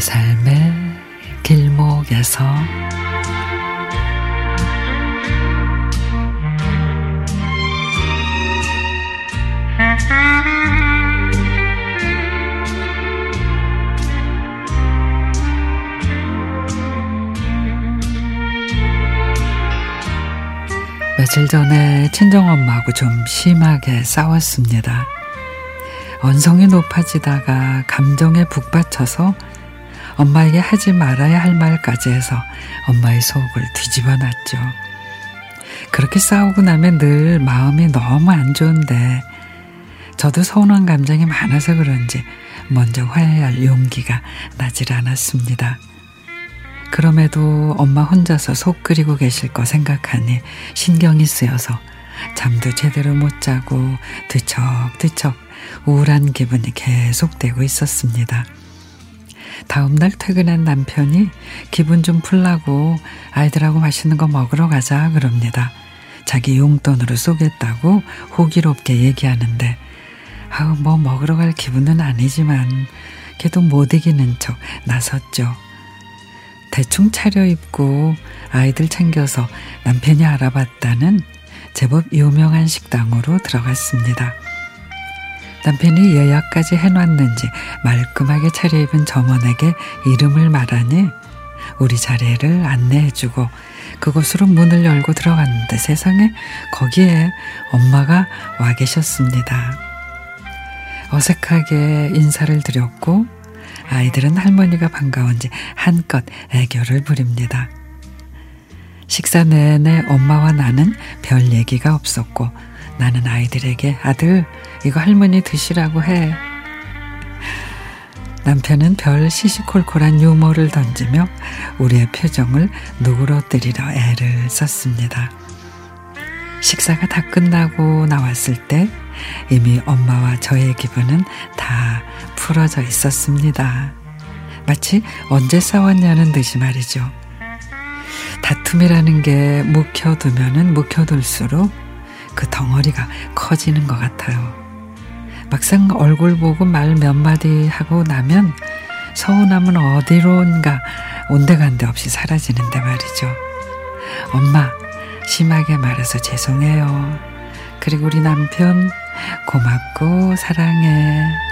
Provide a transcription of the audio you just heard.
삶의 길목에서 며칠 전에 친정엄마하고 좀 심하게 싸웠습니다. 언성이 높아지다가 감정에 북받쳐서 엄마에게 하지 말아야 할 말까지 해서 엄마의 속을 뒤집어 놨죠. 그렇게 싸우고 나면 늘 마음이 너무 안 좋은데 저도 서운한 감정이 많아서 그런지 먼저 화해할 용기가 나질 않았습니다. 그럼에도 엄마 혼자서 속 끓이고 계실 거 생각하니 신경이 쓰여서 잠도 제대로 못 자고 뒤척뒤척 우울한 기분이 계속되고 있었습니다. 다음날 퇴근한 남편이 기분 좀 풀라고 아이들하고 맛있는 거 먹으러 가자 그럽니다. 자기 용돈으로 쏘겠다고 호기롭게 얘기하는데 아우 뭐 먹으러 갈 기분은 아니지만 걔도 못 이기는 척 나섰죠. 대충 차려입고 아이들 챙겨서 남편이 알아봤다는 제법 유명한 식당으로 들어갔습니다. 남편이 예약까지 해놨는지 말끔하게 차려입은 점원에게 이름을 말하니 우리 자리를 안내해주고 그곳으로 문을 열고 들어갔는데 세상에 거기에 엄마가 와 계셨습니다. 어색하게 인사를 드렸고 아이들은 할머니가 반가운지 한껏 애교를 부립니다. 식사 내내 엄마와 나는 별 얘기가 없었고 나는 아이들에게 아들 이거 할머니 드시라고 해. 남편은 별 시시콜콜한 유머를 던지며 우리의 표정을 누그러뜨리려 애를 썼습니다. 식사가 다 끝나고 나왔을 때 이미 엄마와 저의 기분은 다 풀어져 있었습니다. 마치 언제 싸웠냐는 듯이 말이죠. 다툼이라는 게 묵혀두면은 묵혀둘수록 그 덩어리가 커지는 것 같아요. 막상 얼굴 보고 말 몇 마디 하고 나면 서운함은 어디론가 온데간데 없이 사라지는데 말이죠. 엄마, 심하게 말해서 죄송해요. 그리고 우리 남편, 고맙고 사랑해.